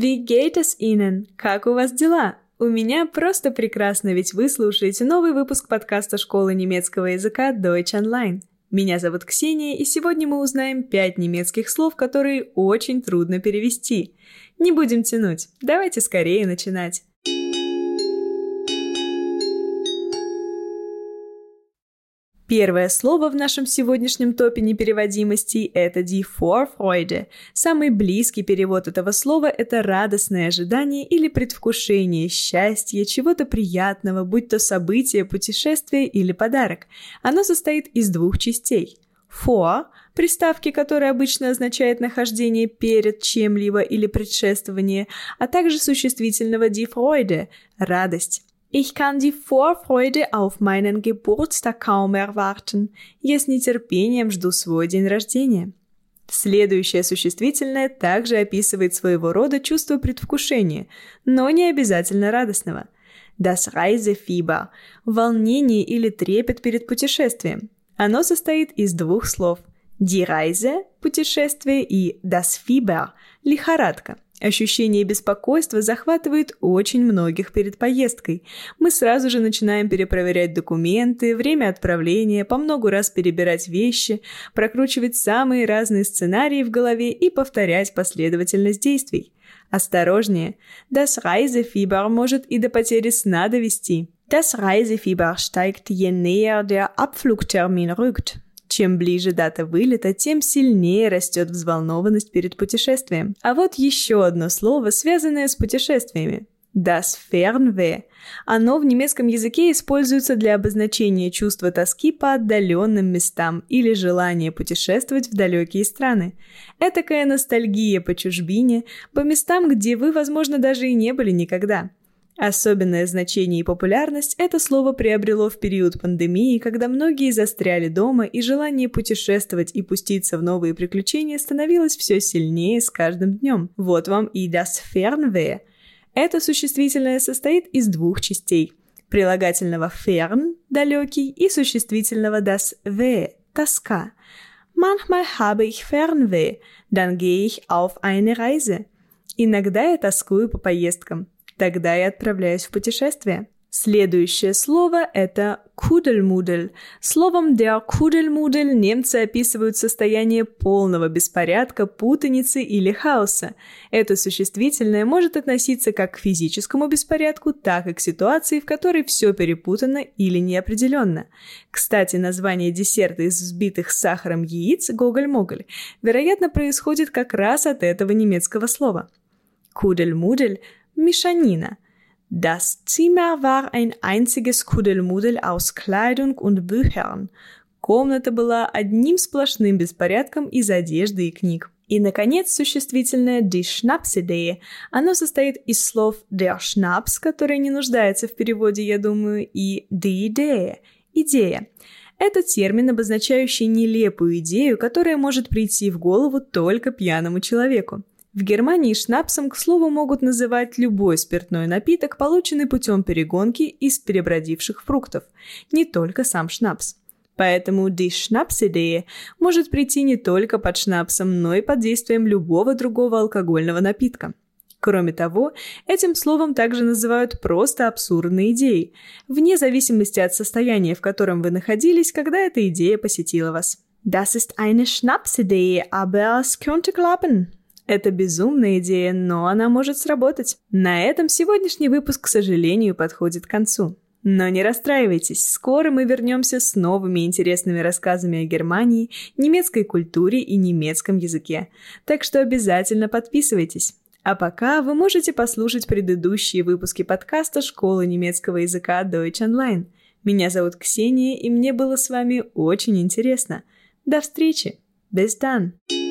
Wie geht es Ihnen? Как у вас дела? У меня просто прекрасно, ведь вы слушаете новый выпуск подкаста школы немецкого языка Deutsch Online. Меня зовут Ксения, и сегодня мы узнаем пять немецких слов, которые очень трудно перевести. Не будем тянуть, давайте скорее начинать. Первое слово в нашем сегодняшнем топе непереводимостей – это die Vorfreude. Самый близкий перевод этого слова – это радостное ожидание или предвкушение счастья, чего-то приятного, будь то событие, путешествие или подарок. Оно состоит из двух частей. For – приставки, которая обычно означает нахождение перед чем-либо или предшествование, а также существительного die Freude – радость. Ich kann die Vorfreude auf meinen Geburtstag kaum erwarten. Я с нетерпением жду свой день рождения. Следующее существительное также описывает своего рода чувство предвкушения, но не обязательно радостного. Das Reisefieber – волнение или трепет перед путешествием. Оно состоит из двух слов. Die Reise – путешествие и das Fieber – лихорадка – Ощущение беспокойства захватывает очень многих перед поездкой. Мы сразу же начинаем перепроверять документы, время отправления, по много раз перебирать вещи, прокручивать самые разные сценарии в голове и повторять последовательность действий. Осторожнее, das Reisefieber может и до потери сна довести. Das Reisefieber steigt je näher der Abflugtermin rückt. Чем ближе дата вылета, тем сильнее растет взволнованность перед путешествием. А вот еще одно слово, связанное с путешествиями. Das Fernweh. Оно в немецком языке используется для обозначения чувства тоски по отдаленным местам или желания путешествовать в далекие страны. Этакая ностальгия по чужбине, по местам, где вы, возможно, даже и не были никогда. Особенное значение и популярность это слово приобрело в период пандемии, когда многие застряли дома, и желание путешествовать и пуститься в новые приключения становилось все сильнее с каждым днем. Вот вам и das Fernweh. Это существительное состоит из двух частей. Прилагательного fern – далекий, и существительного das Weh – тоска. Manchmal habe ich Fernweh, dann gehe ich auf eine Reise. Иногда я тоскую по поездкам. Тогда я отправляюсь в путешествие. Следующее слово – это кудельмудель. Словом der кудельмудель немцы описывают состояние полного беспорядка, путаницы или хаоса. Это существительное может относиться как к физическому беспорядку, так и к ситуации, в которой все перепутано или неопределенно. Кстати, название десерта из взбитых с сахаром яиц гоголь-моголь вероятно происходит как раз от этого немецкого слова. Кудельмудель Мешанина. Das Zimmer war ein einziges Kuddelmuddel aus Kleidung und Büchern. Комната была одним сплошным беспорядком из одежды и книг. И, наконец, существительное die Schnapsidee. Оно состоит из слов der Schnaps, который не нуждается в переводе, я думаю, и die Idee – идея. Это термин, обозначающий нелепую идею, которая может прийти в голову только пьяному человеку. В Германии шнапсом, к слову, могут называть любой спиртной напиток, полученный путем перегонки из перебродивших фруктов, не только сам шнапс. Поэтому die Schnapsidee может прийти не только под шнапсом, но и под действием любого другого алкогольного напитка. Кроме того, этим словом также называют просто абсурдные идеи, вне зависимости от состояния, в котором вы находились, когда эта идея посетила вас. Das ist eine Schnapsidee, aber es könnte klappen. Это безумная идея, но она может сработать. На этом сегодняшний выпуск, к сожалению, подходит к концу. Но не расстраивайтесь, скоро мы вернемся с новыми интересными рассказами о Германии, немецкой культуре и немецком языке. Так что обязательно подписывайтесь. А пока вы можете послушать предыдущие выпуски подкаста «Школы немецкого языка Deutsch Online». Меня зовут Ксения, и мне было с вами очень интересно. До встречи! Bis dann!